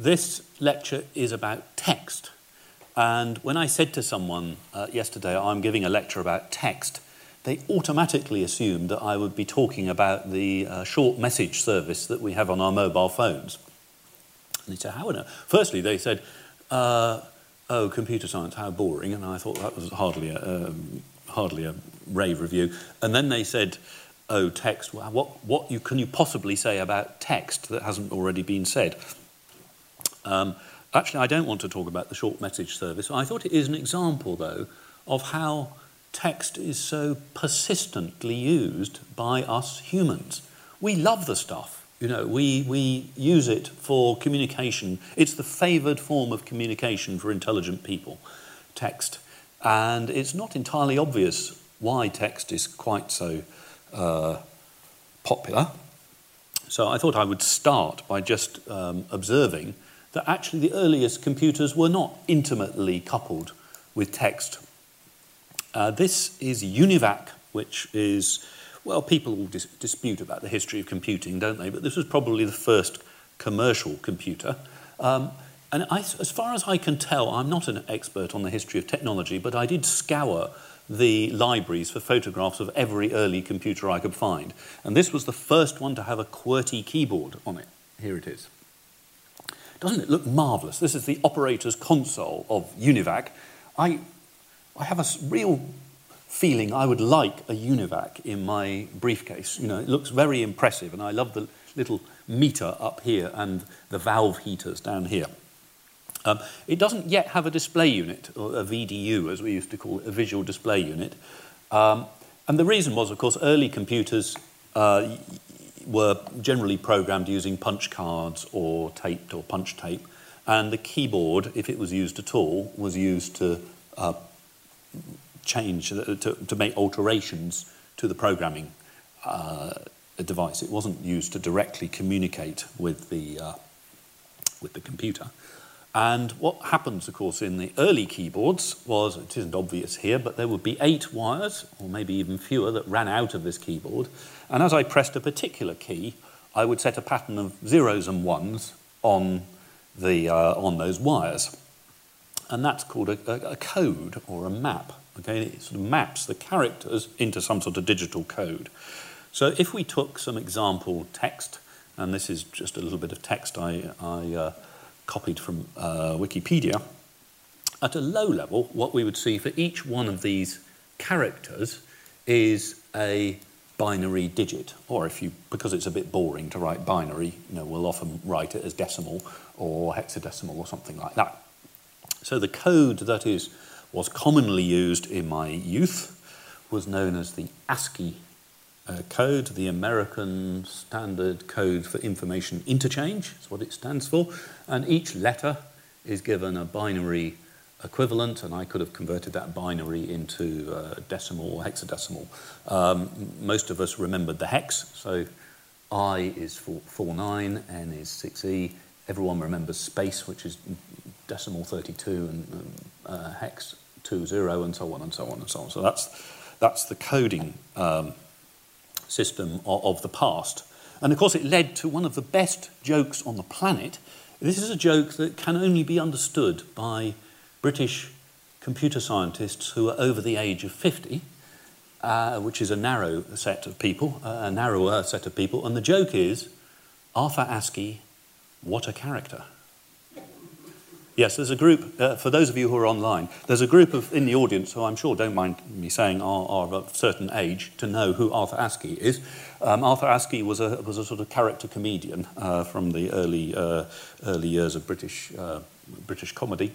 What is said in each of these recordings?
This lecture is about text. And when I said to someone uh, yesterday, I'm giving a lecture about text, they automatically assumed that I would be talking about the uh, short message service that we have on our mobile phones. And they said, How on earth? Firstly, they said, uh, Oh, computer science, how boring. And I thought that was hardly a, um, hardly a rave review. And then they said, Oh, text, what, what you, can you possibly say about text that hasn't already been said? Um, actually, I don't want to talk about the short message service. I thought it is an example, though, of how text is so persistently used by us humans. We love the stuff. You know, we, we use it for communication. It's the favored form of communication for intelligent people, text. And it's not entirely obvious why text is quite so uh, popular. So I thought I would start by just um, observing that actually the earliest computers were not intimately coupled with text. Uh, this is UNIVAC, which is, well, people will dis- dispute about the history of computing, don't they? But this was probably the first commercial computer. Um, and I, as far as I can tell, I'm not an expert on the history of technology, but I did scour the libraries for photographs of every early computer I could find. And this was the first one to have a QWERTY keyboard on it. Here it is. Doesn't it look marvellous? This is the operator's console of UNIVAC. I, I have a real feeling I would like a UNIVAC in my briefcase. You know, it looks very impressive, and I love the little meter up here and the valve heaters down here. Um, it doesn't yet have a display unit, or a VDU, as we used to call it, a visual display unit. Um, and the reason was, of course, early computers uh, were generally programmed using punch cards or taped or punch tape. And the keyboard, if it was used at all, was used to uh, change, uh, to, to make alterations to the programming uh, device. It wasn't used to directly communicate with the, uh, with the computer. And what happens, of course, in the early keyboards was, it isn't obvious here, but there would be eight wires, or maybe even fewer, that ran out of this keyboard. And as I pressed a particular key, I would set a pattern of zeros and ones on, the, uh, on those wires. And that's called a, a, code or a map. Okay? It sort of maps the characters into some sort of digital code. So if we took some example text, and this is just a little bit of text I, I uh, copied from uh, Wikipedia, at a low level, what we would see for each one of these characters is a binary digit, or if you, because it's a bit boring to write binary, you know, we'll often write it as decimal or hexadecimal or something like that. So the code that is was commonly used in my youth was known as the ASCII uh, code, the American Standard Code for Information Interchange, is what it stands for. And each letter is given a binary equivalent, and I could have converted that binary into decimal or hexadecimal. Um, most of us remembered the hex, so I is 49, N is 6E. Everyone remembers space, which is decimal 32, and uh, hex 20, and so on and so on and so on. So that's, that's the coding um, system of, of the past. And of course, it led to one of the best jokes on the planet. This is a joke that can only be understood by British computer scientists who are over the age of 50, uh, which is a narrow set of people, uh, a narrower set of people. And the joke is Arthur Askey, what a character. Yes, there's a group, uh, for those of you who are online, there's a group of in the audience who I'm sure don't mind me saying are, are of a certain age to know who Arthur Askey is. Um, Arthur Askey was a, was a sort of character comedian uh, from the early, uh, early years of British, uh, British comedy.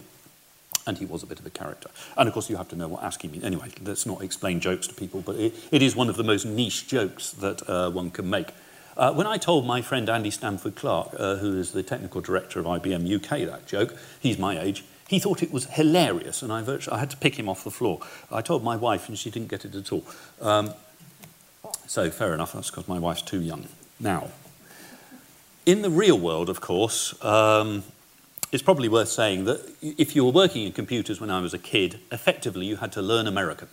and he was a bit of a character. And of course, you have to know what ASCII means. Anyway, let's not explain jokes to people, but it, it is one of the most niche jokes that uh, one can make. Uh, when I told my friend Andy Stanford Clark, uh, who is the technical director of IBM UK, that joke, he's my age, he thought it was hilarious, and I, I had to pick him off the floor. I told my wife, and she didn't get it at all. Um, so, fair enough, that's because my wife's too young. Now, in the real world, of course, um, it's probably worth saying that if you were working in computers when I was a kid, effectively you had to learn American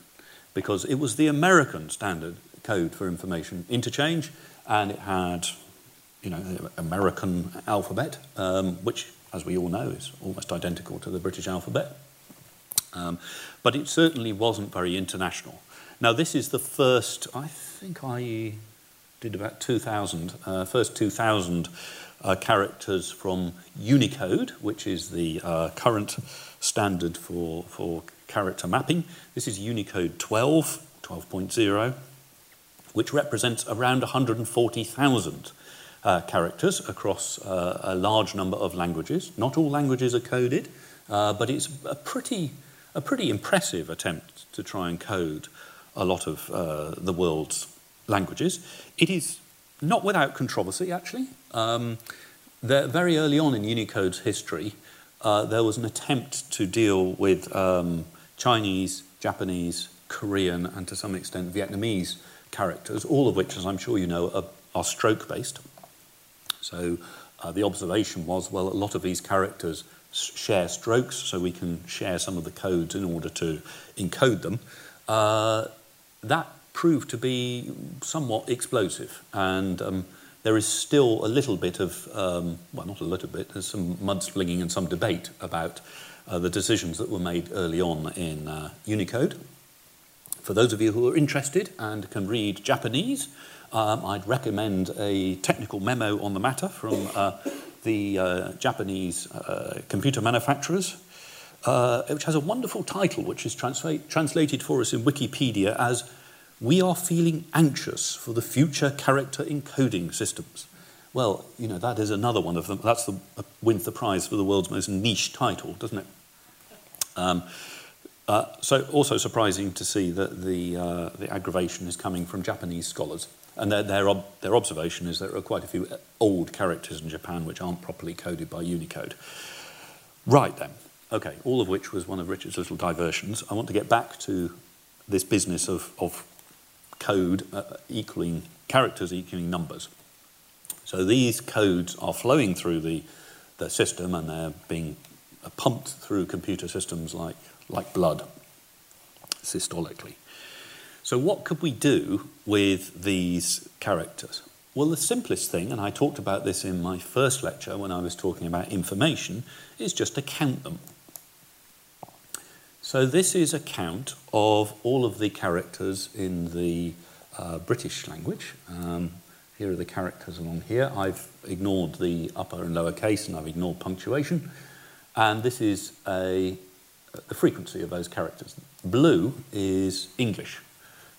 because it was the American standard code for information interchange and it had, you know, American alphabet, um, which as we all know, is almost identical to the British alphabet. Um, but it certainly wasn't very international. Now, this is the first, I think I did about 2,000, uh, first 2,000 uh, characters from Unicode, which is the uh, current standard for, for character mapping. This is Unicode 12, 12.0, which represents around 140,000 uh, characters across uh, a large number of languages. Not all languages are coded, uh, but it's a pretty, a pretty impressive attempt to try and code a lot of uh, the world's languages. It is not without controversy, actually. Um, very early on in Unicode's history, uh, there was an attempt to deal with um, Chinese, Japanese, Korean, and to some extent Vietnamese characters, all of which, as I'm sure you know, are, are stroke based. So uh, the observation was well, a lot of these characters share strokes, so we can share some of the codes in order to encode them. Uh, that proved to be somewhat explosive, and um, there is still a little bit of, um, well, not a little bit, there's some mudslinging and some debate about uh, the decisions that were made early on in uh, Unicode. For those of you who are interested and can read Japanese, um, I'd recommend a technical memo on the matter from uh, the uh, Japanese uh, computer manufacturers, uh, which has a wonderful title, which is transla- translated for us in Wikipedia as We Are Feeling Anxious for the Future Character Encoding Systems. Well, you know, that is another one of them. That's the uh, wins the prize for the world's most niche title, doesn't it? Um, uh, so also surprising to see that the, uh, the aggravation is coming from Japanese scholars. And their, their, ob- their observation is there are quite a few old characters in Japan which aren't properly coded by Unicode. Right then, okay, all of which was one of Richard's little diversions. I want to get back to this business of, of code uh, equaling characters equaling numbers. So these codes are flowing through the, the system and they're being pumped through computer systems like like blood, systolically. So, what could we do with these characters? Well, the simplest thing, and I talked about this in my first lecture when I was talking about information, is just to count them. So, this is a count of all of the characters in the uh, British language. Um, here are the characters along here. I've ignored the upper and lower case and I've ignored punctuation. And this is a the frequency of those characters. Blue is English.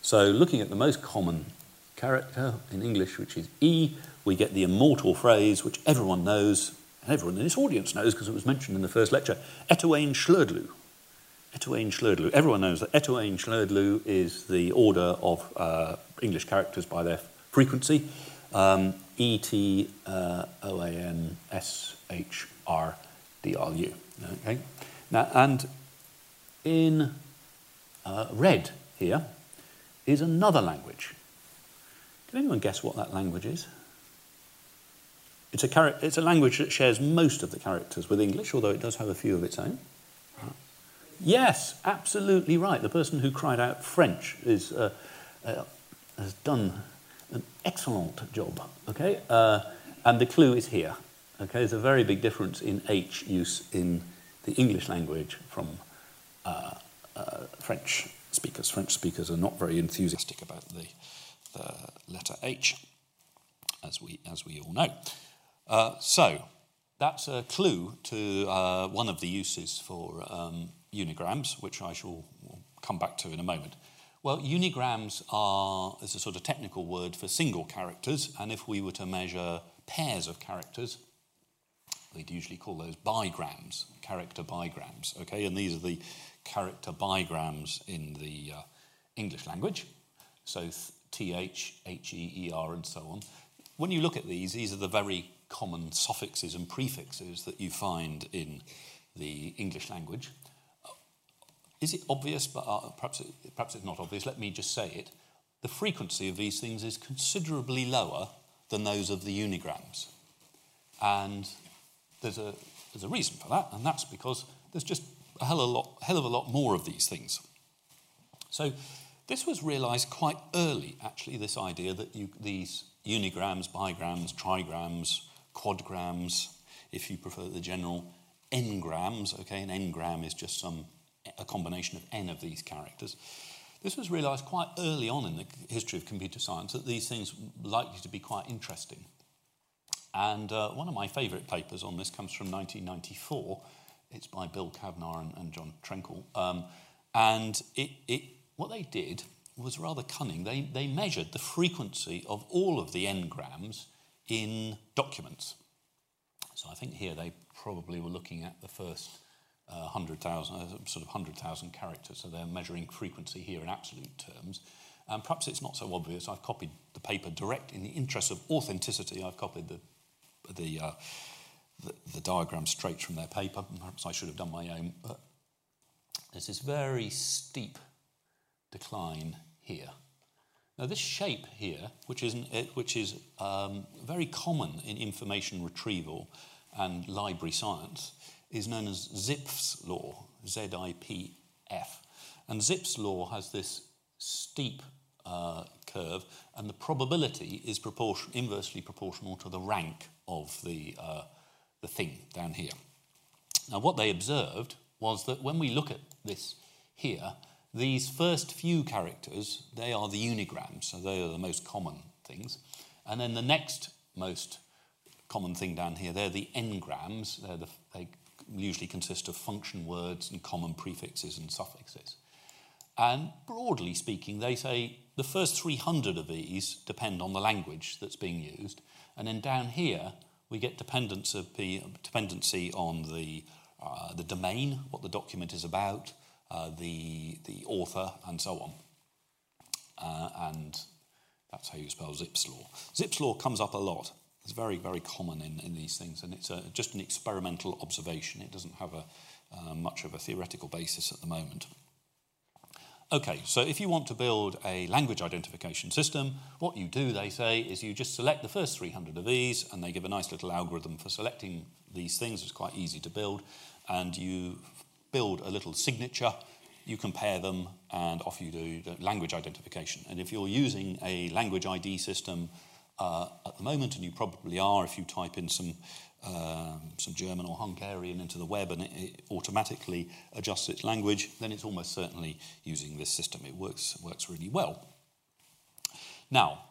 So looking at the most common character in English, which is E, we get the immortal phrase which everyone knows, and everyone in this audience knows because it was mentioned in the first lecture, Etaoin Shrdlu. Etaoin Shrdlu. Everyone knows that Etaoin Shrdlu is the order of uh, English characters by their frequency. Um, E T O A N S H R D R U. Okay. Now, and in uh, red here is another language. Can anyone guess what that language is? It's a, it's a language that shares most of the characters with English, although it does have a few of its own. Yes, absolutely right. The person who cried out French is, uh, uh, has done an excellent job. Okay, uh, and the clue is here. Okay, there's a very big difference in H use in the English language from uh, uh, French speakers. French speakers are not very enthusiastic about the, the letter H, as we, as we all know. Uh, so, that's a clue to uh, one of the uses for um, unigrams, which I shall come back to in a moment. Well, unigrams are is a sort of technical word for single characters, and if we were to measure pairs of characters, they'd usually call those bigrams, character bigrams. Okay, and these are the character bigrams in the uh, English language. So T H, H E E R, and so on. When you look at these, these are the very common suffixes and prefixes that you find in the English language. Is it obvious? But uh, perhaps, it, perhaps it's not obvious. Let me just say it. The frequency of these things is considerably lower than those of the unigrams. And there's a, there's a reason for that, and that's because there's just a hell of a lot, hell of a lot more of these things. So this was realized quite early, actually, this idea that you, these unigrams, bigrams, trigrams, quadgrams, if you prefer the general n-grams. Okay, an n-gram is just some a combination of n of these characters. This was realised quite early on in the history of computer science that these things were likely to be quite interesting. And uh, one of my favourite papers on this comes from 1994. It's by Bill Cavnar and, and John Trenkle. Um, and it, it, what they did was rather cunning. They, they measured the frequency of all of the n-grams in documents. So I think here they probably were looking at the first uh, 100,000, uh, sort of 100,000 characters. So they're measuring frequency here in absolute terms. And perhaps it's not so obvious. I've copied the paper direct in the interest of authenticity. I've copied the, the, uh, the, the diagram straight from their paper. Perhaps I should have done my own. But there's this very steep decline here. Now, this shape here, which is, which is um, very common in information retrieval and library science, is known as Zipf's law, Z I P F. And Zipf's law has this steep uh, curve, and the probability is proportion, inversely proportional to the rank of the, uh, the thing down here. Now, what they observed was that when we look at this here, these first few characters, they are the unigrams, so they are the most common things. And then the next most common thing down here, they're the n-grams. They're the, they usually consist of function words and common prefixes and suffixes. And broadly speaking, they say the first 300 of these depend on the language that's being used. And then down here, we get dependency, dependency on the, uh, the domain, what the document is about, uh, the, the author, and so on. Uh, and that's how you spell Zipf's law. Zipf's law comes up a lot. It's very, very common in, in these things, and it's a, just an experimental observation. It doesn't have a, uh, much of a theoretical basis at the moment. Okay, so if you want to build a language identification system, what you do, they say, is you just select the first 300 of these, and they give a nice little algorithm for selecting these things. It's quite easy to build, and you build a little signature, you compare them, and off you do the language identification. And if you're using a language ID system uh, at the moment, and you probably are if you type in some, um, some German or Hungarian into the web and it, it, automatically adjusts its language, then it's almost certainly using this system. It works, works really well. Now,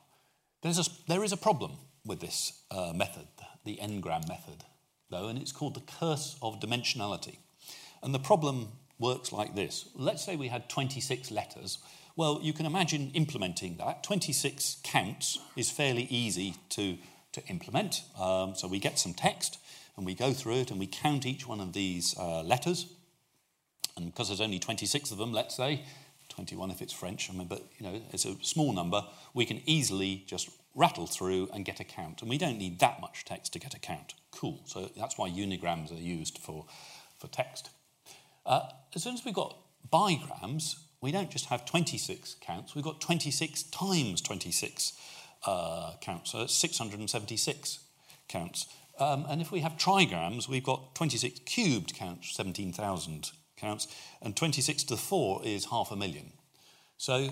there's a, there is a problem with this uh, method, the n-gram method, though, and it's called the curse of dimensionality. And the problem works like this. Let's say we had 26 letters. Well, you can imagine implementing that. 26 counts is fairly easy to, to implement. Um, so we get some text and we go through it and we count each one of these uh, letters. And because there's only 26 of them, let's say, 21 if it's French, I mean, but you know, it's a small number, we can easily just rattle through and get a count. And we don't need that much text to get a count. Cool. So that's why unigrams are used for, for text. Uh, as soon as we've got bigrams, we don't just have 26 counts, we've got 26 times 26 uh, counts, so 676 counts. Um, and if we have trigrams, we've got 26 cubed counts, 17,000 counts, and 26 to the 4 is half a million. So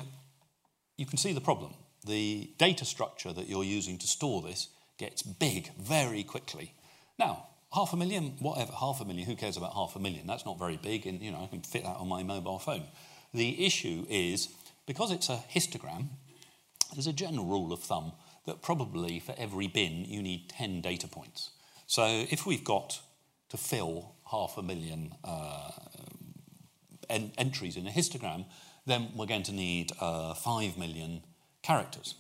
you can see the problem. The data structure that you're using to store this gets big very quickly. Now, half a million, whatever, half a million, who cares about half a million? That's not very big, and you know, I can fit that on my mobile phone. The issue is because it's a histogram, there's a general rule of thumb that probably for every bin you need 10 data points. So if we've got to fill half a million uh, en- entries in a histogram, then we're going to need uh, 5 million characters.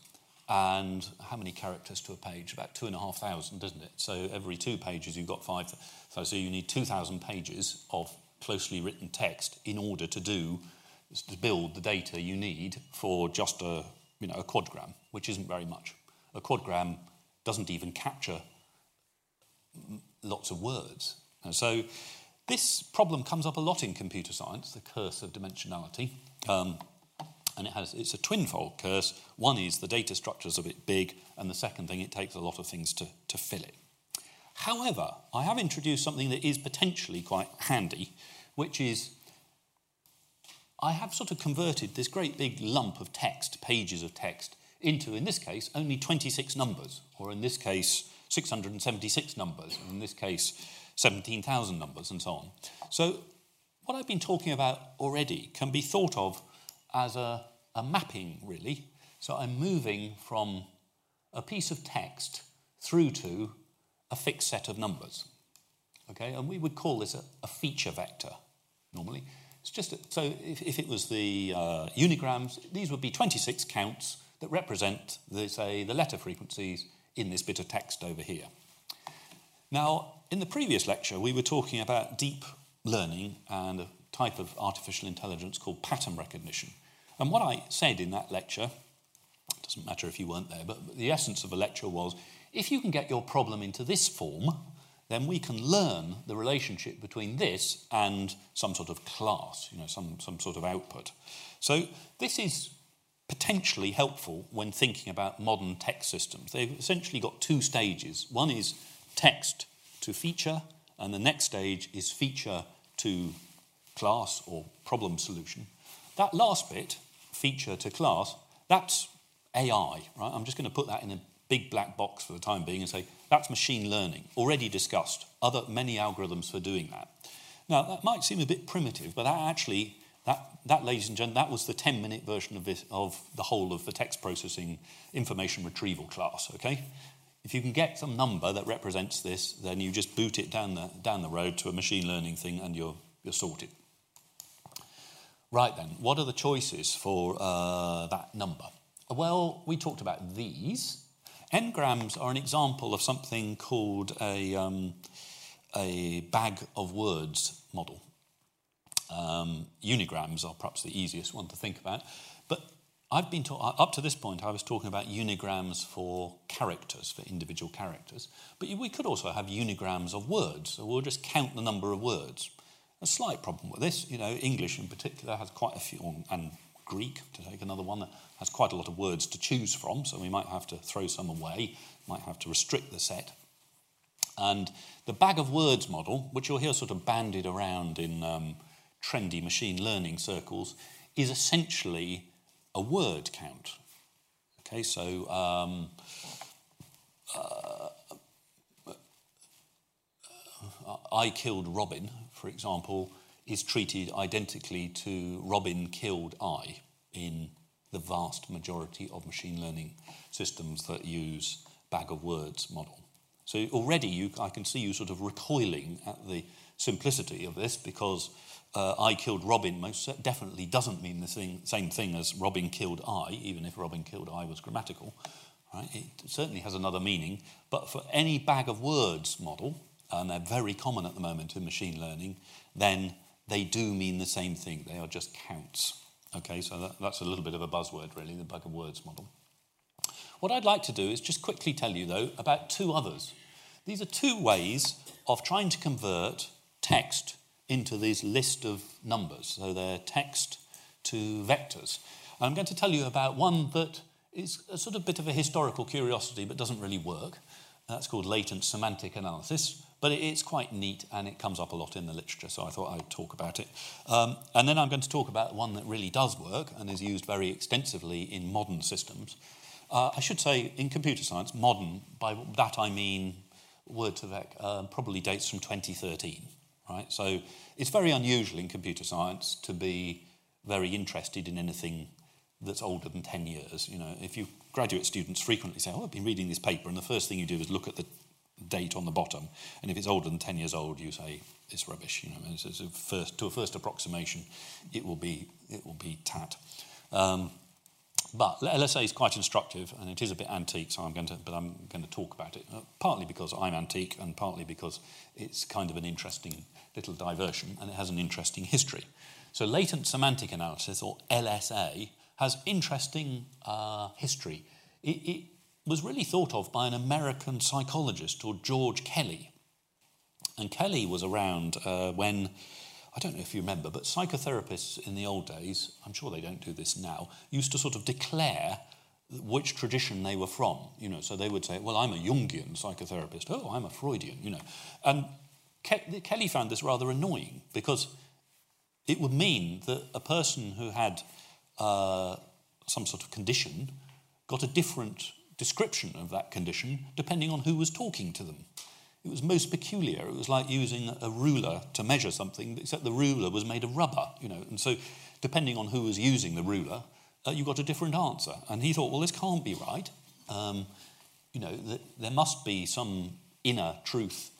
And how many characters to a page? About two and a half thousand, isn't it? So every two pages you've got five. So, so you need 2,000 pages of closely written text in order to do to build the data you need for just a you know a quadgram, which isn't very much. A quadgram doesn't even capture lots of words. And so this problem comes up a lot in computer science, the curse of dimensionality. Um, and it has it's a twinfold curse. One is the data structure is a bit big, and the second thing, it takes a lot of things to, to fill it. However, I have introduced something that is potentially quite handy, which is I have sort of converted this great big lump of text, pages of text, into, in this case, only 26 numbers, or in this case, 676 numbers, and in this case, 17,000 numbers, and so on. So, what I've been talking about already can be thought of as a, a mapping, really. So, I'm moving from a piece of text through to a fixed set of numbers. Okay, and we would call this a, a feature vector normally. It's just a, so if, if, it was the uh, unigrams, these would be 26 counts that represent, the, say, the letter frequencies in this bit of text over here. Now, in the previous lecture, we were talking about deep learning and a type of artificial intelligence called pattern recognition. And what I said in that lecture, doesn't matter if you weren't there, but the essence of the lecture was if you can get your problem into this form, then we can learn the relationship between this and some sort of class, you know, some, some sort of output. So this is potentially helpful when thinking about modern text systems. They've essentially got two stages. One is text to feature, and the next stage is feature to class or problem solution. That last bit, feature to class, that's AI, right? I'm just going to put that in a big black box for the time being and say that's machine learning, already discussed, other many algorithms for doing that. Now that might seem a bit primitive, but that actually that, that ladies and gentlemen, that was the 10 minute version of this of the whole of the text processing information retrieval class, okay? If you can get some number that represents this, then you just boot it down the, down the road to a machine learning thing and you're, you're sorted. Right then, what are the choices for uh, that number? Well, we talked about these. N-grams are an example of something called a, um, a bag of words model. Um, unigrams are perhaps the easiest one to think about. But I've been ta- up to this point, I was talking about unigrams for characters, for individual characters. But we could also have unigrams of words. So we'll just count the number of words. A slight problem with this, you know, English in particular has quite a few, and Greek, to take another one, that has quite a lot of words to choose from, so we might have to throw some away, might have to restrict the set. And the bag of words model, which you'll hear sort of bandied around in um, trendy machine learning circles, is essentially a word count. Okay, so um, uh, I killed Robin, for example, is treated identically to Robin killed I in the vast majority of machine learning systems that use bag of words model. So already you, I can see you sort of recoiling at the simplicity of this because uh, I killed Robin most definitely doesn't mean the thing, same thing as Robin killed I, even if Robin killed I was grammatical. Right? It certainly has another meaning. But for any bag of words model, and they're very common at the moment in machine learning, then they do mean the same thing. They are just counts. Okay, so that, that's a little bit of a buzzword, really, the bag of words model. What I'd like to do is just quickly tell you, though, about two others. These are two ways of trying to convert text into this list of numbers. So they're text to vectors. I'm going to tell you about one that is a sort of bit of a historical curiosity but doesn't really work. That's called latent semantic analysis. But it's quite neat and it comes up a lot in the literature, so I thought I'd talk about it. Um, and then I'm going to talk about one that really does work and is used very extensively in modern systems. Uh, I should say, in computer science, modern, by that I mean Word2Vec, uh, probably dates from 2013. Right? So it's very unusual in computer science to be very interested in anything that's older than 10 years. You know, if you graduate students frequently say, oh, I've been reading this paper, and the first thing you do is look at the date on the bottom. And if it's older than 10 years old, you say it's rubbish. You know, it's, it's first, to a first approximation, it will be, it will be tat. Um, but LSA is quite instructive and it is a bit antique, so I'm going to, but I'm going to talk about it, uh, partly because I'm antique and partly because it's kind of an interesting little diversion and it has an interesting history. So latent semantic analysis, or LSA, has interesting uh, history. It, it, was really thought of by an American psychologist called George Kelly. And Kelly was around uh, when, I don't know if you remember, but psychotherapists in the old days, I'm sure they don't do this now, used to sort of declare which tradition they were from. You know, so they would say, well, I'm a Jungian psychotherapist. Oh, I'm a Freudian, you know. And Ke- Kelly found this rather annoying because it would mean that a person who had uh, some sort of condition got a different description of that condition depending on who was talking to them. It was most peculiar. It was like using a ruler to measure something, except the ruler was made of rubber, you know. And so, depending on who was using the ruler, uh, you got a different answer. And he thought, well, this can't be right. Um, you know, th- there must be some inner truth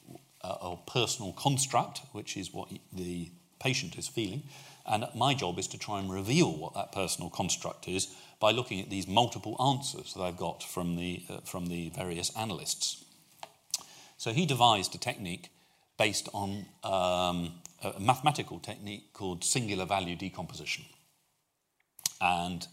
uh, or personal construct, which is what the patient is feeling. And my job is to try and reveal what that personal construct is by looking at these multiple answers that I've got from the, uh, from the various analysts. So he devised a technique based on um, a mathematical technique called singular value decomposition. And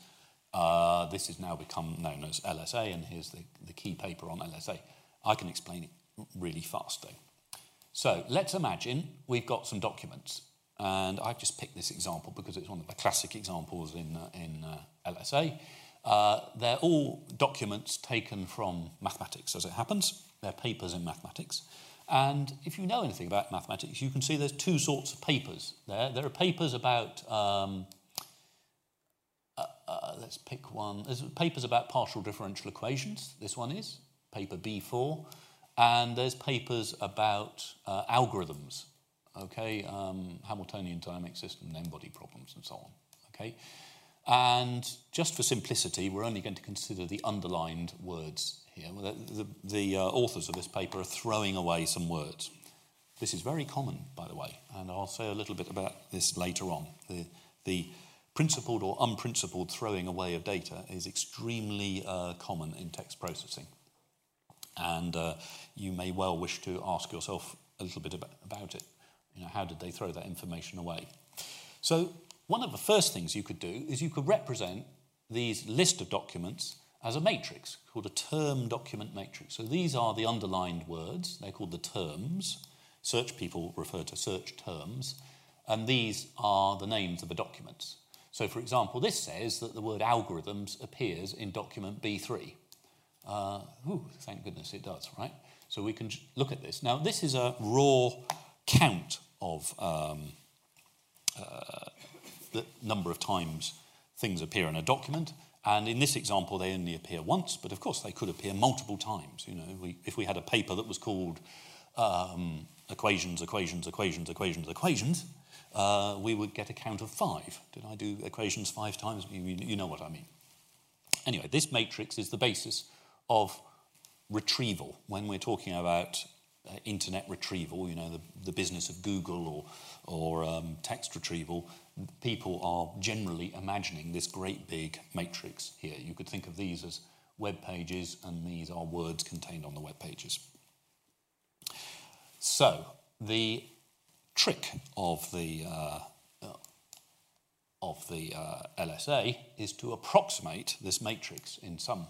uh, this has now become known as LSA, and here's the, the key paper on LSA. I can explain it really fast though. So let's imagine we've got some documents and I've just picked this example because it's one of the classic examples in, uh, in uh, LSA. Uh, they're all documents taken from mathematics, as it happens. They're papers in mathematics. And if you know anything about mathematics, you can see there's two sorts of papers there. There are papers about, um, uh, uh, let's pick one. There's papers about partial differential equations. This one is, paper B4. And there's papers about uh, algorithms okay, um, Hamiltonian dynamic system, n-body problems, and so on, okay. And just for simplicity, we're only going to consider the underlined words here. The, the, the uh, authors of this paper are throwing away some words. This is very common, by the way, and I'll say a little bit about this later on. The, the principled or unprincipled throwing away of data is extremely uh, common in text processing. And uh, you may well wish to ask yourself a little bit about, about it. You know, how did they throw that information away? So one of the first things you could do is you could represent these list of documents as a matrix called a term document matrix. So these are the underlined words, they're called the terms. Search people refer to search terms, and these are the names of the documents. So, for example, this says that the word algorithms appears in document B3. Uh, ooh, thank goodness it does, right? So we can look at this. Now, this is a raw count of um, uh, the number of times things appear in a document. And in this example, they only appear once, but of course they could appear multiple times. You know, we, if we had a paper that was called um, equations, equations, equations, equations, equations, uh, we would get a count of five. Did I do equations five times? You, you know what I mean. Anyway, this matrix is the basis of retrieval when we're talking about uh, internet retrieval, you know, the, the business of Google or, or um, text retrieval, people are generally imagining this great big matrix here. You could think of these as web pages, and these are words contained on the web pages. So, the trick of the, uh, of the uh, LSA is to approximate this matrix in some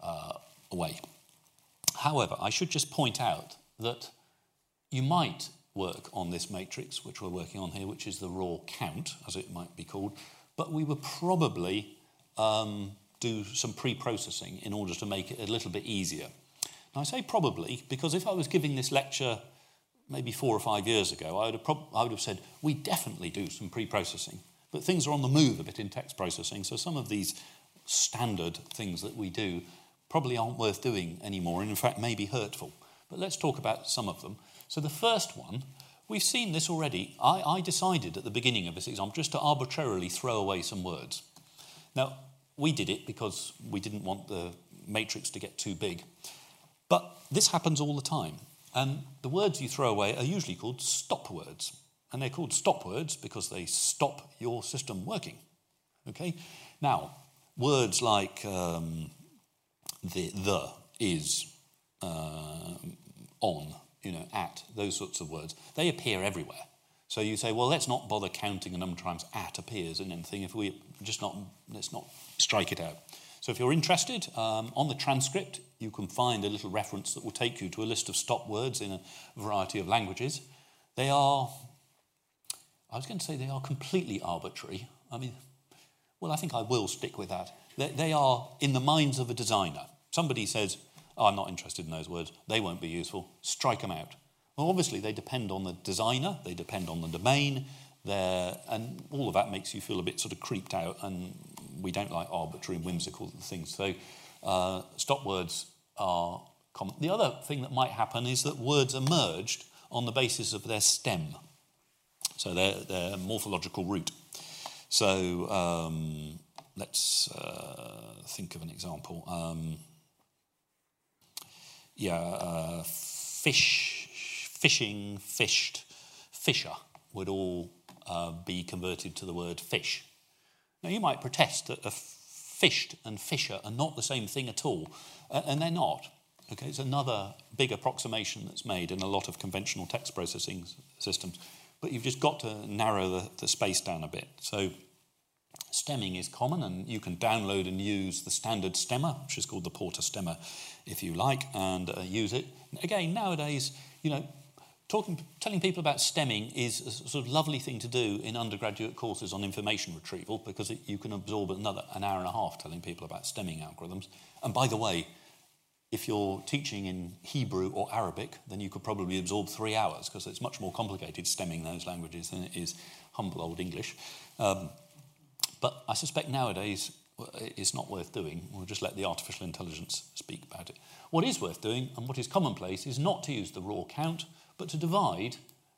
uh, way. However, I should just point out that you might work on this matrix, which we're working on here, which is the raw count, as it might be called, but we would probably um, do some pre processing in order to make it a little bit easier. I say probably because if I was giving this lecture maybe four or five years ago, I would have, prob- I would have said, we definitely do some pre processing. But things are on the move a bit in text processing, so some of these standard things that we do probably aren't worth doing anymore, and in fact may be hurtful. But let's talk about some of them. So the first one, we've seen this already. I, I decided at the beginning of this example just to arbitrarily throw away some words. Now, we did it because we didn't want the matrix to get too big. But this happens all the time. And the words you throw away are usually called stop words. And they're called stop words because they stop your system working. Okay? Now, words like um, the, the, is, uh, on, you know, at, those sorts of words, they appear everywhere. So you say, well, let's not bother counting the number of times at appears in anything. If we just not, let's not strike it out. So if you're interested, um, on the transcript, you can find a little reference that will take you to a list of stop words in a variety of languages. They are, I was going to say they are completely arbitrary. I mean, well, I think I will stick with that. They, they are in the minds of a designer. Somebody says, oh, I'm not interested in those words, they won't be useful, strike them out. Well, obviously, they depend on the designer, they depend on the domain, and all of that makes you feel a bit sort of creeped out, and we don't like arbitrary and whimsical things. So uh, stop words are common. The other thing that might happen is that words are merged on the basis of their stem, so their, their morphological root. So um, let's uh, think of an example. Um, yeah, uh, fish, fishing, fished, fisher would all uh, be converted to the word fish. Now, you might protest that a fished and fisher are not the same thing at all, and they're not. Okay, it's another big approximation that's made in a lot of conventional text processing systems, but you've just got to narrow the, the space down a bit. So, stemming is common, and you can download and use the standard stemmer, which is called the Porter stemmer, if you like, and uh, use it. Again, nowadays, you know, talking, telling people about stemming is a sort of lovely thing to do in undergraduate courses on information retrieval because it, you can absorb another an hour and a half telling people about stemming algorithms. And by the way, if you're teaching in Hebrew or Arabic, then you could probably absorb three hours because it's much more complicated stemming those languages than it is humble old English. Um, but I suspect nowadays it's not worth doing. We'll just let the artificial intelligence speak about it. What is worth doing and what is commonplace is not to use the raw count, but to divide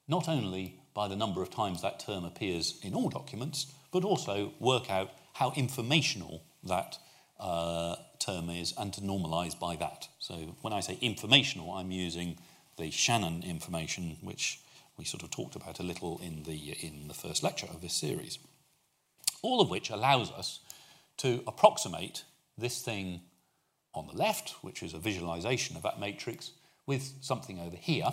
not only by the number of times that term appears in all documents, but also work out how informational that uh, term is and to normalize by that. So when I say informational, I'm using the Shannon information, which we sort of talked about a little in the, in the first lecture of this series. All of which allows us to approximate this thing on the left, which is a visualization of that matrix, with something over here.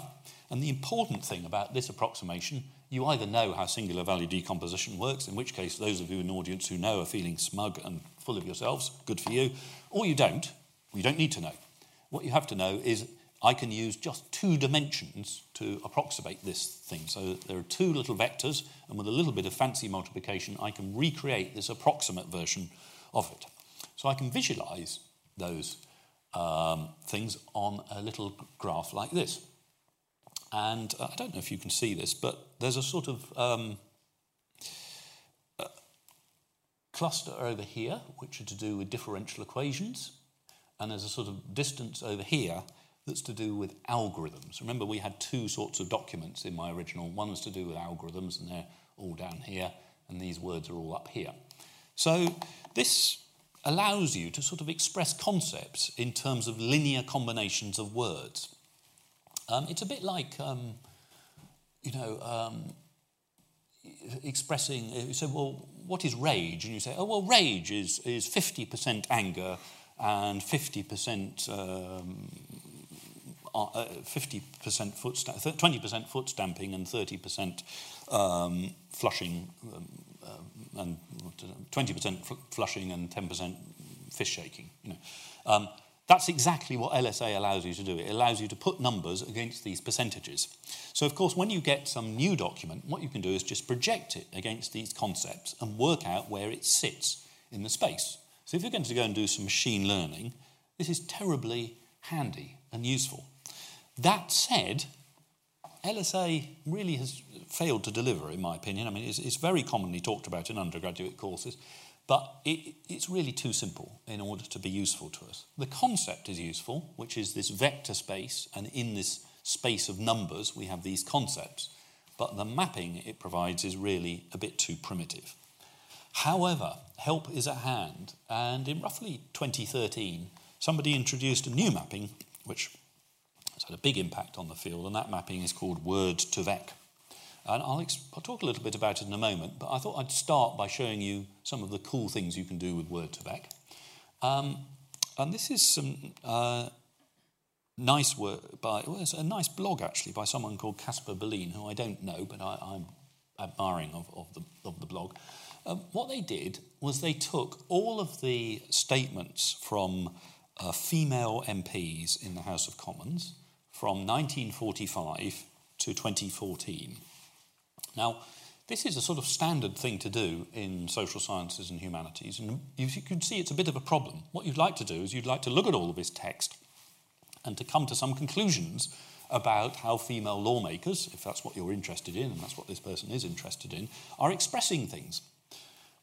And the important thing about this approximation, you either know how singular value decomposition works, in which case those of you in the audience who know are feeling smug and full of yourselves, good for you, or you don't. You don't need to know. What you have to know is I can use just two dimensions to approximate this thing. So there are two little vectors, and with a little bit of fancy multiplication, I can recreate this approximate version of it. So I can visualize those um, things on a little graph like this. And uh, I don't know if you can see this, but there's a sort of um, uh, cluster over here, which are to do with differential equations. And there's a sort of distance over here that's to do with algorithms. Remember, we had two sorts of documents in my original. One was to do with algorithms, and they're all down here, and these words are all up here. So this allows you to sort of express concepts in terms of linear combinations of words. Um, it's a bit like, um, you know, um, expressing, you say, well, what is rage? And you say, oh, well, rage is, is 50% anger and 50% um, uh, 50% foot sta- 20% foot stamping and 30% um, flushing um, and 20% flushing and 10% fish shaking. You know. Um, that's exactly what LSA allows you to do. It allows you to put numbers against these percentages. So, of course, when you get some new document, what you can do is just project it against these concepts and work out where it sits in the space. So, if you're going to go and do some machine learning, this is terribly handy and useful. That said, LSA really has failed to deliver, in my opinion. I mean, it's, it's very commonly talked about in undergraduate courses, but it, it's really too simple in order to be useful to us. The concept is useful, which is this vector space, and in this space of numbers, we have these concepts. But the mapping it provides is really a bit too primitive. However, help is at hand, and in roughly 2013, somebody introduced a new mapping, which has had a big impact on the field, and that mapping is called word to vec. And I'll, I'll, talk a little bit about it in a moment, but I thought I'd start by showing you some of the cool things you can do with word to vec. Um, and this is some uh, nice work by, well, it's a nice blog actually by someone called Casper Berlin, who I don't know, but I, am admiring of, of, the, of the blog. Um, what they did was they took all of the statements from uh, female MPs in the House of Commons from 1945 to 2014. Now, this is a sort of standard thing to do in social sciences and humanities, and you can see it's a bit of a problem. What you'd like to do is you'd like to look at all of this text and to come to some conclusions about how female lawmakers, if that's what you're interested in, and that's what this person is interested in, are expressing things.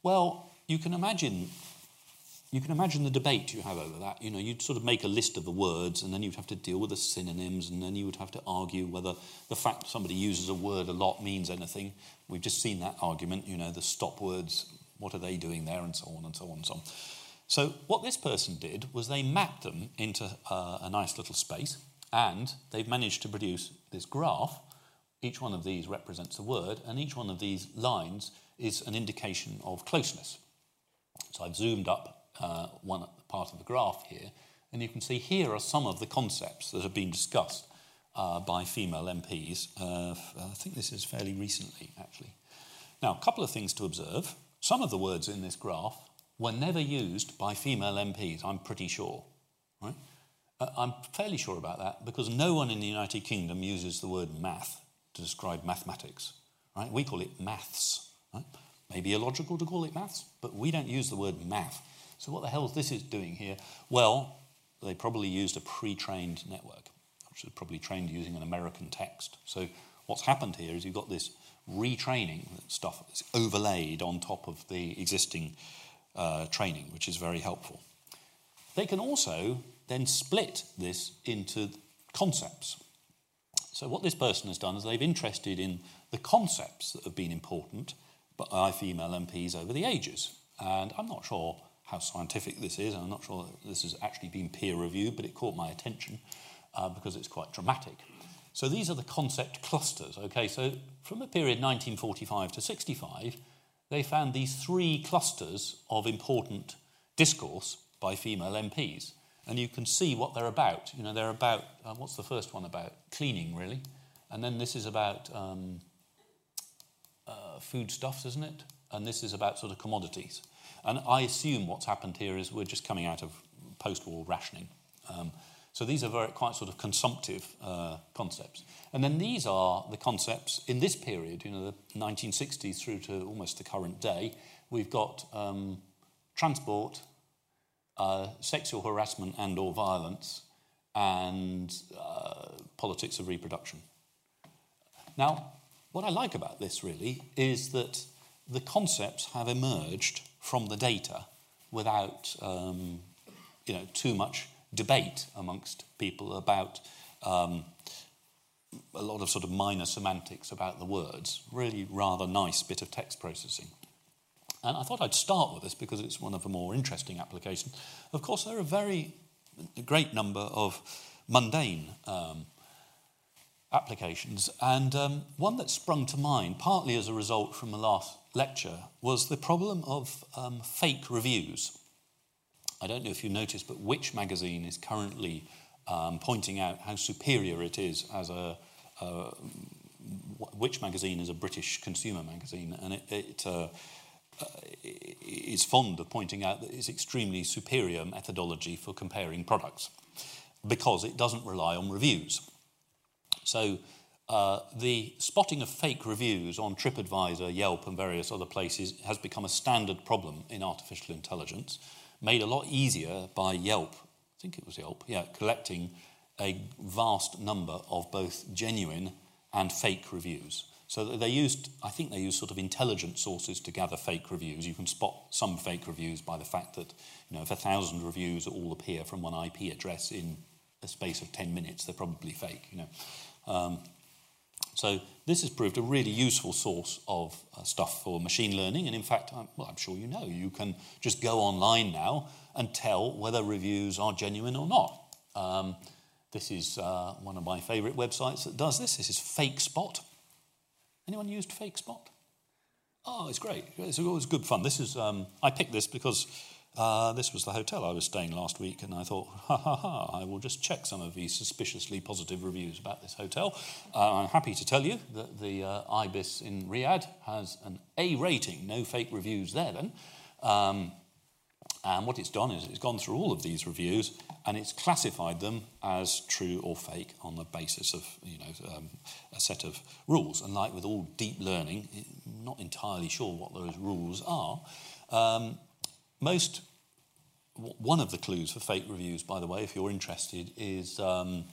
Well, you can imagine you can imagine the debate you have over that. You know, you'd sort of make a list of the words, and then you'd have to deal with the synonyms, and then you would have to argue whether the fact somebody uses a word a lot means anything. We've just seen that argument, you know, the stop words, what are they doing there, and so on and so on and so on. So, what this person did was they mapped them into uh, a nice little space, and they've managed to produce this graph. Each one of these represents a word, and each one of these lines is an indication of closeness. So, I've zoomed up uh, one part of the graph here, and you can see here are some of the concepts that have been discussed uh, by female MPs. Uh, I think this is fairly recently, actually. Now, a couple of things to observe. Some of the words in this graph were never used by female MPs, I'm pretty sure. Right? Uh, I'm fairly sure about that because no one in the United Kingdom uses the word math to describe mathematics. Right? We call it maths. Right? Maybe illogical to call it maths, but we don't use the word math. So, what the hell is this is doing here? Well, they probably used a pre trained network, which was probably trained using an American text. So, what's happened here is you've got this retraining stuff that's overlaid on top of the existing uh, training, which is very helpful. They can also then split this into concepts. So, what this person has done is they've interested in the concepts that have been important by female MPs over the ages. And I'm not sure how scientific this is. I'm not sure this has actually been peer reviewed, but it caught my attention uh, because it's quite dramatic. So these are the concept clusters. Okay, so from the period 1945 to 65, they found these three clusters of important discourse by female MPs. And you can see what they're about. You know, they're about, uh, what's the first one about? Cleaning, really. And then this is about um, uh, foodstuffs, isn't it? And this is about sort of commodities. And I assume what's happened here is we're just coming out of post war rationing. Um, so these are very, quite sort of consumptive uh, concepts. And then these are the concepts in this period, you know, the 1960s through to almost the current day. We've got um, transport, uh, sexual harassment and or violence, and uh, politics of reproduction. Now, what I like about this really is that the concepts have emerged from the data without um, you know, too much debate amongst people about um, a lot of sort of minor semantics about the words. Really rather nice bit of text processing. And I thought I'd start with this because it's one of the more interesting applications. Of course, there are a very a great number of mundane um, applications, and um, one that sprung to mind, partly as a result from the last lecture was the problem of um, fake reviews. I don't know if you noticed, but Which magazine is currently um, pointing out how superior it is as a. Which magazine is a British consumer magazine, and it, it uh, uh, is fond of pointing out that it's extremely superior methodology for comparing products because it doesn't rely on reviews. So uh, the spotting of fake reviews on TripAdvisor, Yelp, and various other places has become a standard problem in artificial intelligence, made a lot easier by Yelp. I think it was Yelp, yeah, collecting a vast number of both genuine and fake reviews. So they used, I think they used sort of intelligent sources to gather fake reviews. You can spot some fake reviews by the fact that, you know, if a thousand reviews all appear from one IP address in a space of 10 minutes, they're probably fake, you know. Um, so this has proved a really useful source of uh, stuff for machine learning. And in fact, I'm, well, I'm sure you know, you can just go online now and tell whether reviews are genuine or not. Um, this is uh, one of my favorite websites that does this. This is FakeSpot. Anyone used FakeSpot? Oh, it's great. It's always good fun. This is um, I picked this because uh, this was the hotel I was staying last week, and I thought, ha ha ha, I will just check some of these suspiciously positive reviews about this hotel. Uh, I'm happy to tell you that the uh, Ibis in Riyadh has an A rating, no fake reviews there then. Um, and what it's done is it's gone through all of these reviews and it's classified them as true or fake on the basis of you know um, a set of rules. And like with all deep learning, I'm not entirely sure what those rules are. Um, most, one of the clues for fake reviews, by the way, if you're interested, is um,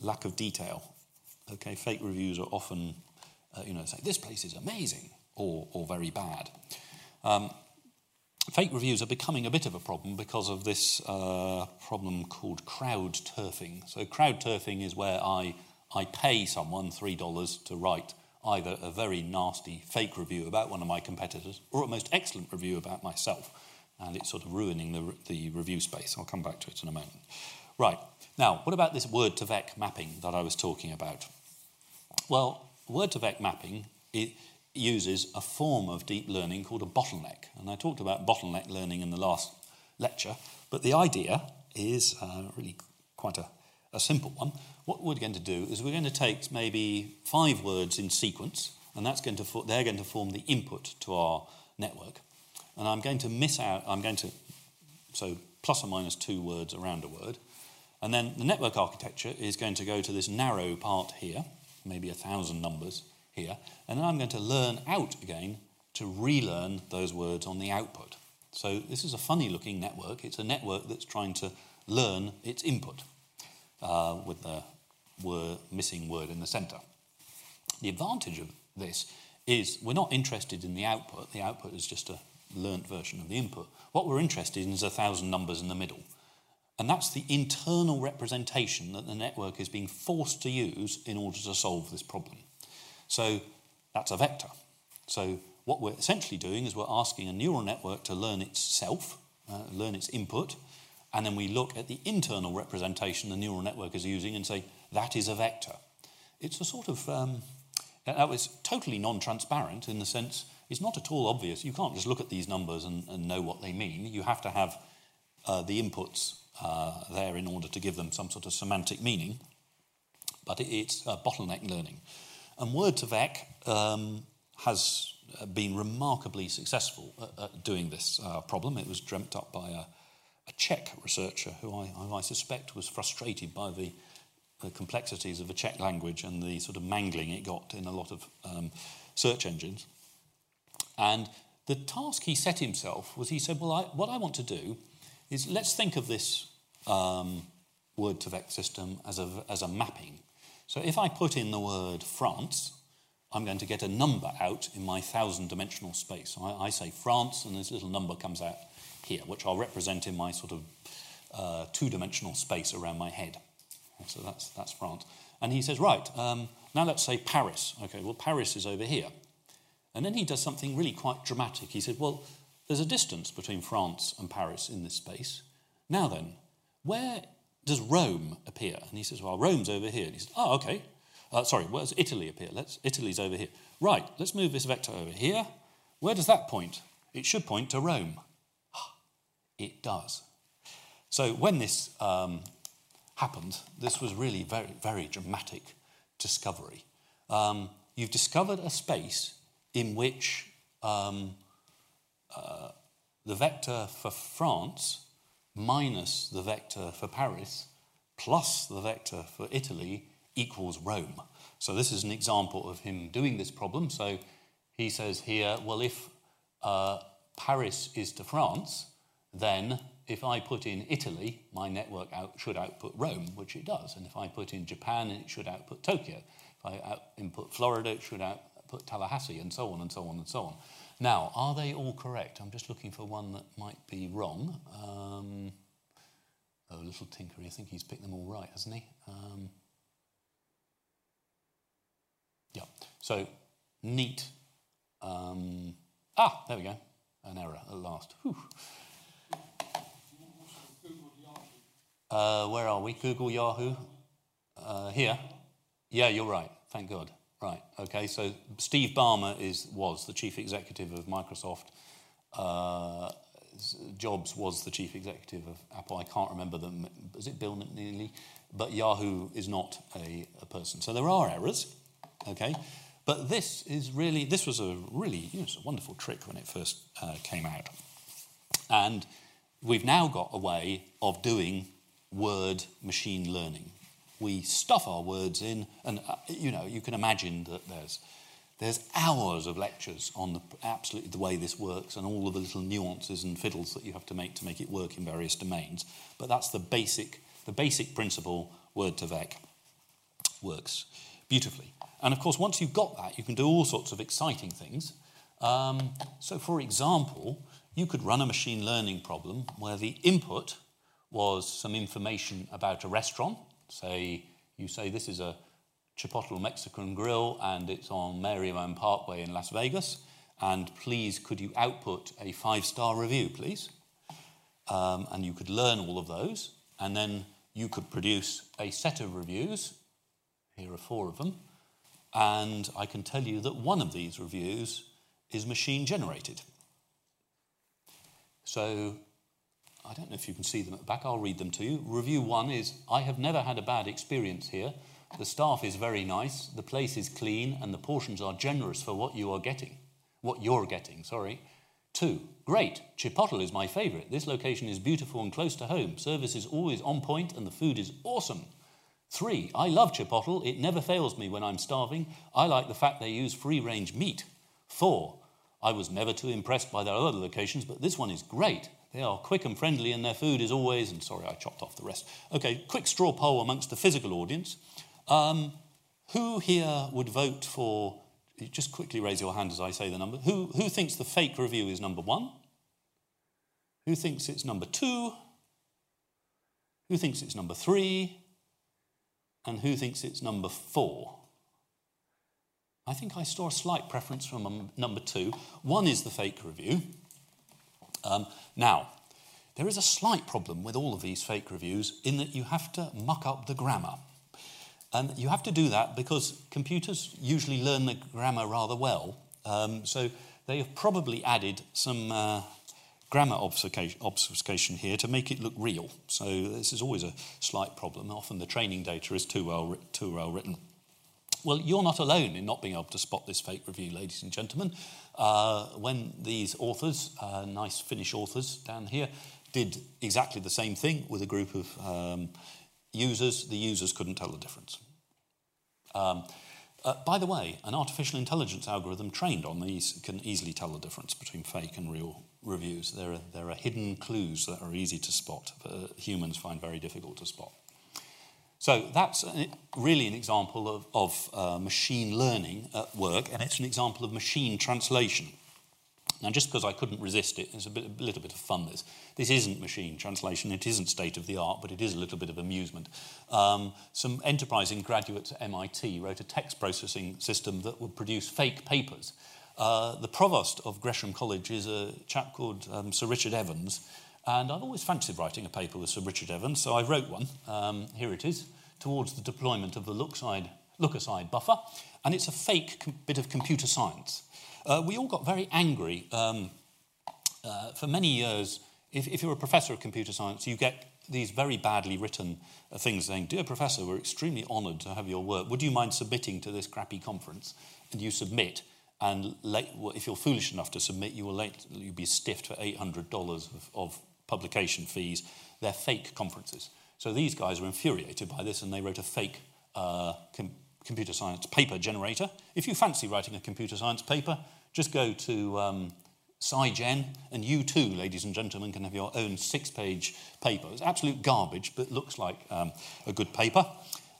lack of detail. Okay, fake reviews are often, uh, you know, say this place is amazing or, or very bad. Um, fake reviews are becoming a bit of a problem because of this uh, problem called crowd turfing. So, crowd turfing is where I, I pay someone $3 to write either a very nasty fake review about one of my competitors or a most excellent review about myself. And it's sort of ruining the, the review space. I'll come back to it in a moment. Right, now, what about this Word2Vec mapping that I was talking about? Well, Word2Vec mapping it uses a form of deep learning called a bottleneck. And I talked about bottleneck learning in the last lecture, but the idea is uh, really quite a, a simple one. What we're going to do is we're going to take maybe five words in sequence, and that's going to they're going to form the input to our network. And I'm going to miss out, I'm going to, so plus or minus two words around a word. And then the network architecture is going to go to this narrow part here, maybe a thousand numbers here, and then I'm going to learn out again to relearn those words on the output. So this is a funny looking network. It's a network that's trying to learn its input uh, with the word, missing word in the center. The advantage of this is we're not interested in the output. The output is just a learnt version of the input. What we're interested in is a thousand numbers in the middle. And that's the internal representation that the network is being forced to use in order to solve this problem. So that's a vector. So what we're essentially doing is we're asking a neural network to learn itself, uh, learn its input, and then we look at the internal representation the neural network is using and say, that is a vector. It's a sort of, um, that was totally non transparent in the sense it's not at all obvious. You can't just look at these numbers and, and know what they mean. You have to have uh, the inputs uh, there in order to give them some sort of semantic meaning. But it, it's uh, bottleneck learning. And Word2Vec um, has uh, been remarkably successful at, at doing this uh, problem. It was dreamt up by a, a Czech researcher who I, who I, suspect was frustrated by the, the, complexities of the Czech language and the sort of mangling it got in a lot of um, search engines. And the task he set himself was he said, Well, I, what I want to do is let's think of this um, Word2Vec system as a, as a mapping so if I put in the word France, I'm going to get a number out in my thousand dimensional space. So I, I, say France, and this little number comes out here, which I'll represent in my sort of uh, two dimensional space around my head. So that's, that's France. And he says, right, um, now let's say Paris. Okay, well, Paris is over here. And then he does something really quite dramatic. He said, well, there's a distance between France and Paris in this space. Now then, where does Rome appear? And he says, well, Rome's over here. And he says, oh, okay. Uh, sorry, where does Italy appear? Let's, Italy's over here. Right, let's move this vector over here. Where does that point? It should point to Rome. It does. So when this um, happened, this was really very, very dramatic discovery. Um, you've discovered a space in which um, uh, the vector for France minus the vector for Paris plus the vector for Italy equals Rome. So this is an example of him doing this problem. So he says here, well, if uh, Paris is to France, then if I put in Italy, my network out, should output Rome, which it does. And if I put in Japan, it should output Tokyo. If I out, input Florida, it should output Tallahassee, and so on and so on and so on. Now, are they all correct? I'm just looking for one that might be wrong. Um, oh, little tinkery, I think he's picked them all right, hasn't he? Um, yeah, so neat. Um, ah, there we go. An error at last. Uh, where are we? Google Yahoo? Uh, here? Yeah, you're right. Thank God. Right. Okay. So Steve Ballmer is was the chief executive of Microsoft. Uh, Jobs was the chief executive of Apple. I can't remember them. Is it Bill Neely? But Yahoo is not a, a person. So there are errors. Okay. But this is really this was a really you know, a wonderful trick when it first uh, came out, and we've now got a way of doing word machine learning we stuff our words in, and uh, you know, you can imagine that there's there's hours of lectures on the, absolutely the way this works and all of the little nuances and fiddles that you have to make to make it work in various domains. But that's the basic the basic principle. Word2Vec works beautifully. And of course, once you've got that, you can do all sorts of exciting things. Um, so, for example, you could run a machine learning problem where the input was some information about a restaurant. Say, you say this is a Chipotle Mexican grill and it's on Maryland Parkway in Las Vegas. And please, could you output a five star review, please? Um, and you could learn all of those. And then you could produce a set of reviews. Here are four of them. And I can tell you that one of these reviews is machine generated. So I don't know if you can see them at the back. I'll read them to you. Review one is I have never had a bad experience here. The staff is very nice, the place is clean, and the portions are generous for what you are getting. What you're getting, sorry. Two, great. Chipotle is my favorite. This location is beautiful and close to home. Service is always on point, and the food is awesome. Three, I love Chipotle. It never fails me when I'm starving. I like the fact they use free range meat. Four, I was never too impressed by their other locations, but this one is great. They are quick and friendly, and their food is always, and sorry, I chopped off the rest. Okay, quick straw poll amongst the physical audience. Um, who here would vote for, just quickly raise your hand as I say the number. Who, who thinks the fake review is number one? Who thinks it's number two? Who thinks it's number three? And who thinks it's number four? I think I saw a slight preference from um, number two. One is the fake review. Um, now, there is a slight problem with all of these fake reviews in that you have to muck up the grammar. And you have to do that because computers usually learn the grammar rather well. Um, so they have probably added some uh, grammar obfuscation here to make it look real. So this is always a slight problem. Often the training data is too well, too well written. Well, you're not alone in not being able to spot this fake review, ladies and gentlemen. Uh, when these authors, uh, nice Finnish authors down here, did exactly the same thing with a group of um, users, the users couldn't tell the difference. Um, uh, by the way, an artificial intelligence algorithm trained on these can easily tell the difference between fake and real reviews. There are, there are hidden clues that are easy to spot, but humans find very difficult to spot. So that's really an example of, of uh, machine learning at work, and it's an example of machine translation. Now, just because I couldn't resist it, it's a, bit, a little bit of fun. This this isn't machine translation. It isn't state of the art, but it is a little bit of amusement. Um, some enterprising graduates at MIT wrote a text processing system that would produce fake papers. Uh, the provost of Gresham College is a chap called um, Sir Richard Evans, and I've always fancied writing a paper with Sir Richard Evans, so I wrote one. Um, here it is, towards the deployment of the look-aside, buffer. And it's a fake bit of computer science. Uh, we all got very angry. Um, uh, for many years, if, if, you're a professor of computer science, you get these very badly written uh, things saying, Dear Professor, we're extremely honoured to have your work. Would you mind submitting to this crappy conference? And you submit, and late, well, if you're foolish enough to submit, you will late, you'll be stiffed for $800 of, of publication fees. They're fake conferences. So these guys were infuriated by this and they wrote a fake uh, com- computer science paper generator. If you fancy writing a computer science paper, just go to um, SciGen, and you too, ladies and gentlemen, can have your own six page paper. It's absolute garbage, but looks like um, a good paper.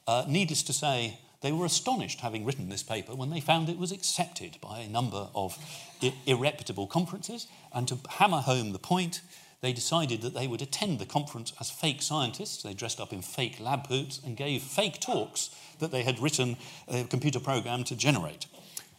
Uh, needless to say, they were astonished, having written this paper, when they found it was accepted by a number of irreputable conferences. And to hammer home the point, they decided that they would attend the conference as fake scientists. They dressed up in fake lab coats and gave fake talks that they had written a computer program to generate.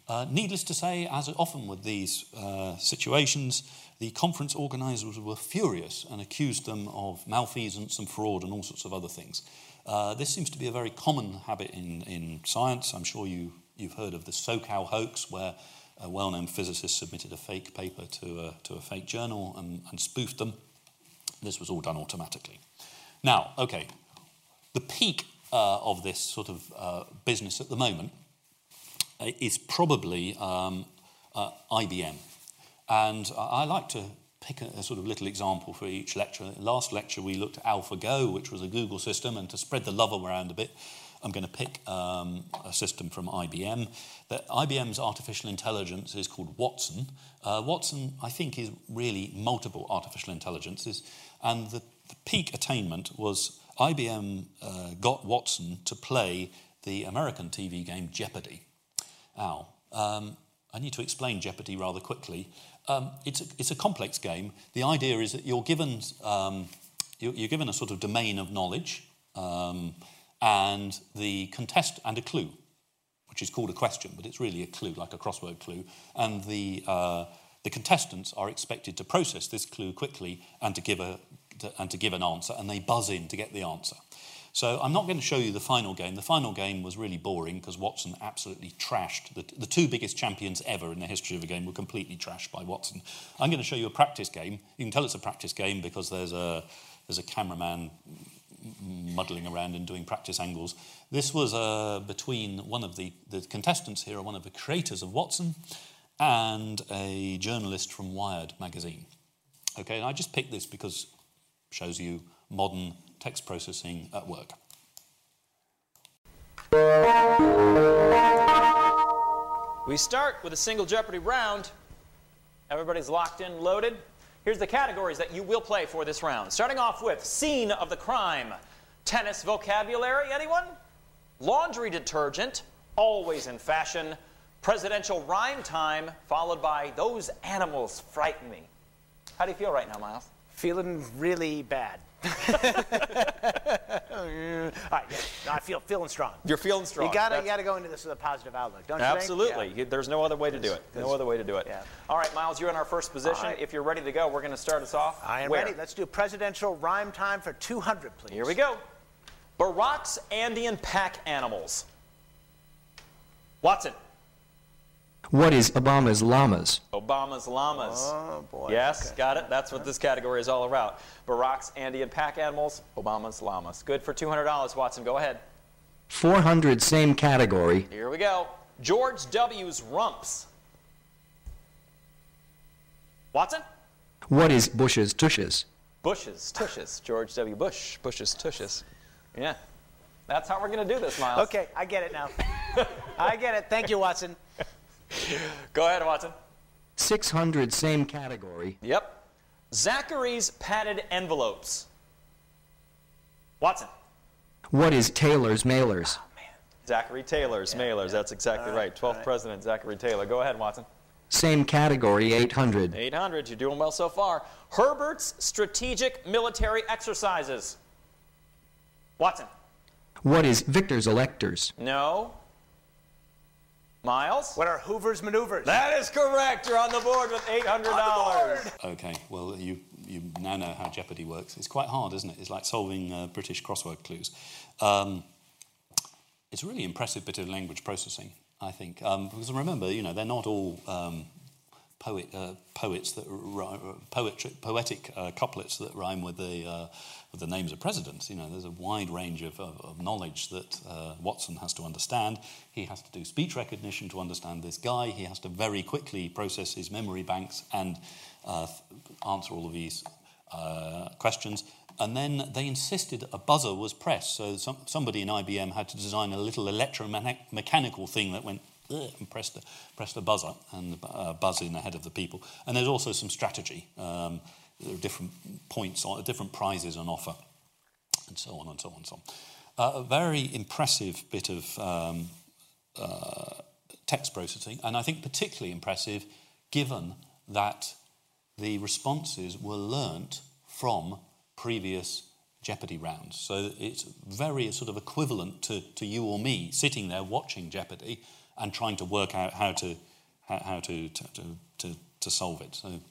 Uh, needless to say, as often with these uh, situations, the conference organisers were furious and accused them of malfeasance and fraud and all sorts of other things. Uh, this seems to be a very common habit in, in science. I'm sure you, you've heard of the Sokal hoax, where a well-known physicist submitted a fake paper to a, to a fake journal and, and spoofed them. This was all done automatically. Now, okay, the peak uh, of this sort of uh, business at the moment uh, is probably um, uh, IBM. And I like to pick a, a, sort of little example for each lecture. Last lecture we looked at AlphaGo, which was a Google system, and to spread the love around a bit, I'm going to pick um, a system from IBM. That IBM's artificial intelligence is called Watson. Uh, Watson, I think, is really multiple artificial intelligences, and the, the peak attainment was IBM uh, got Watson to play the American TV game Jeopardy. Now, um, I need to explain Jeopardy rather quickly. Um, it's, a, it's a complex game. The idea is that you're given, um, you're, given a sort of domain of knowledge um, and the contest and a clue, which is called a question, but it's really a clue, like a crossword clue. And the, uh, the contestants are expected to process this clue quickly and to give, a, to, and to give an answer, and they buzz in to get the answer. So I'm not going to show you the final game. The final game was really boring because Watson absolutely trashed. The, the, two biggest champions ever in the history of a game were completely trashed by Watson. I'm going to show you a practice game. You can tell it's a practice game because there's a, there's a cameraman muddling around and doing practice angles. This was uh, between one of the, the contestants here, one of the creators of Watson, and a journalist from Wired magazine. Okay, and I just picked this because it shows you modern text processing at work. We start with a single Jeopardy round. Everybody's locked in, loaded. Here's the categories that you will play for this round. Starting off with scene of the crime. Tennis vocabulary, anyone? Laundry detergent, always in fashion. Presidential rhyme time, followed by those animals frighten me. How do you feel right now, Miles? Feeling really bad. All right, yeah. I feel feeling strong. You're feeling strong. You gotta, you gotta go into this with a positive outlook, don't you? Absolutely. Yeah. There's no other way to do it. No other way to do it. Yeah. All right, Miles, you're in our first position. Right. If you're ready to go, we're going to start us off. I am Where? ready. Let's do presidential rhyme time for 200, please. Here we go. Barack's Andean pack animals. Watson. What is Obama's llamas? Obama's llamas. Oh, boy. Yes, okay. got it. That's what this category is all about. Barack's Andean pack animals, Obama's llamas. Good for $200, Watson. Go ahead. 400, same category. Here we go. George W.'s rumps. Watson? What is Bush's tushes? Bush's tushes. George W. Bush. Bush's tushes. Yeah. That's how we're going to do this, Miles. Okay, I get it now. I get it. Thank you, Watson. Go ahead, Watson. 600, same category. Yep. Zachary's padded envelopes. Watson. What is Taylor's mailers? Oh, man. Zachary Taylor's yeah, mailers. Yeah. That's exactly right. 12th right. President Zachary Taylor. Go ahead, Watson. Same category, 800. 800. You're doing well so far. Herbert's strategic military exercises. Watson. What is Victor's electors? No. Miles? What are Hoover's maneuvers? That is correct. You're on the board with $800. Okay, well, you, you now know how Jeopardy works. It's quite hard, isn't it? It's like solving uh, British crossword clues. Um, it's a really impressive bit of language processing, I think. Um, because remember, you know, they're not all um, poet, uh, poets that poetry, poetic uh, couplets that rhyme with the, uh, with the names of presidents. You know, there's a wide range of, of, of knowledge that uh, Watson has to understand. He has to do speech recognition to understand this guy. He has to very quickly process his memory banks and uh, answer all of these uh, questions. And then they insisted a buzzer was pressed. So some, somebody in IBM had to design a little electromechanical thing that went and press the, press the buzzer and uh, buzz in ahead of the people. And there's also some strategy. Um, there are different points, on, different prizes on offer, and so on and so on and so on. Uh, a very impressive bit of um, uh, text processing, and I think particularly impressive given that the responses were learnt from previous Jeopardy rounds. So it's very sort of equivalent to, to you or me sitting there watching Jeopardy and trying to work out how to, how, to, to, to, to solve it. So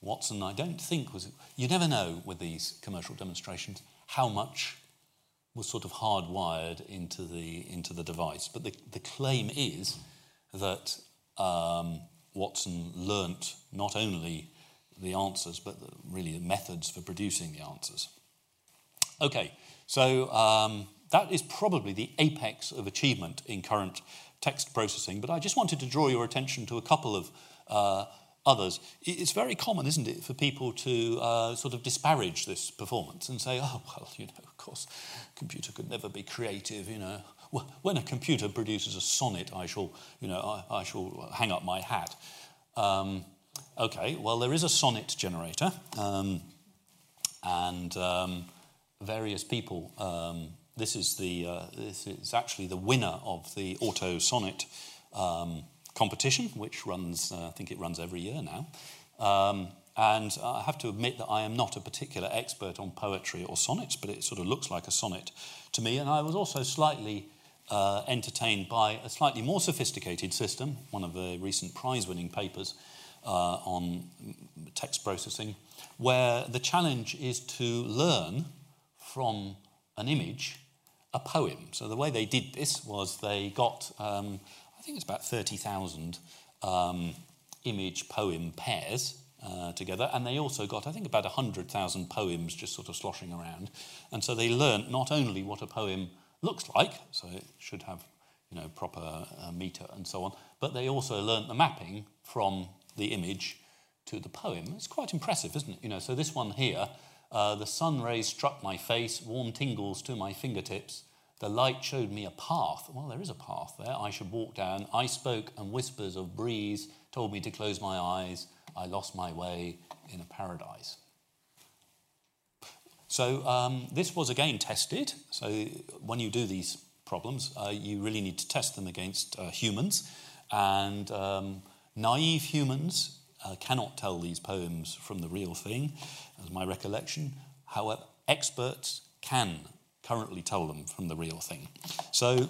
Watson, I don't think was. You never know with these commercial demonstrations how much was sort of hardwired into the into the device. But the, the claim is that um, Watson learnt not only the answers, but the, really the methods for producing the answers. Okay, so um, that is probably the apex of achievement in current text processing. But I just wanted to draw your attention to a couple of uh, others. It's very common, isn't it, for people to uh, sort of disparage this performance and say, oh, well, you know, of course, computer could never be creative, you know. When a computer produces a sonnet, I shall, you know, I, I shall hang up my hat. Um, okay, well, there is a sonnet generator, um, and um, various people. This is the uh, this is actually the winner of the Auto Sonnet um, competition, which runs, uh, I think it runs every year now. Um, and I have to admit that I am not a particular expert on poetry or sonnets, but it sort of looks like a sonnet to me. And I was also slightly uh, entertained by a slightly more sophisticated system, one of the recent prize winning papers uh, on text processing, where the challenge is to learn from an image a poem. So the way they did this was they got, um, I think it's about 30,000 um, image poem pairs. Uh, together, and they also got, I think, about 100,000 poems just sort of sloshing around. And so they learnt not only what a poem looks like, so it should have you know, proper uh, meter and so on, but they also learnt the mapping from the image to the poem. It's quite impressive, isn't it? You know, so this one here, uh, the sun rays struck my face, warm tingles to my fingertips. The light showed me a path. Well, there is a path there. I should walk down. I spoke, and whispers of breeze told me to close my eyes. I lost my way in a paradise. So um, this was again tested. So when you do these problems, uh, you really need to test them against uh, humans, and um, naive humans uh, cannot tell these poems from the real thing, as my recollection. However, experts can currently tell them from the real thing. So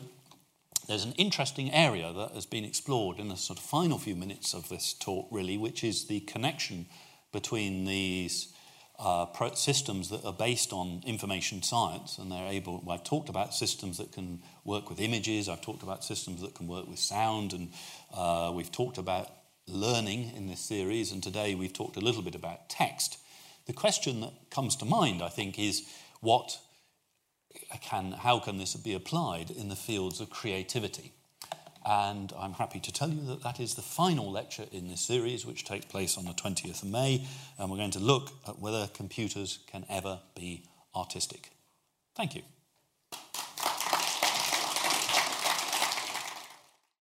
there's an interesting area that has been explored in the sort of final few minutes of this talk, really, which is the connection between these uh, systems that are based on information science, and they're able. Well, I've talked about systems that can work with images. I've talked about systems that can work with sound, and uh, we've talked about learning in this series. And today we've talked a little bit about text. The question that comes to mind, I think, is what can, how can this be applied in the fields of creativity? And I'm happy to tell you that that is the final lecture in this series, which takes place on the 20th of May. And we're going to look at whether computers can ever be artistic. Thank you.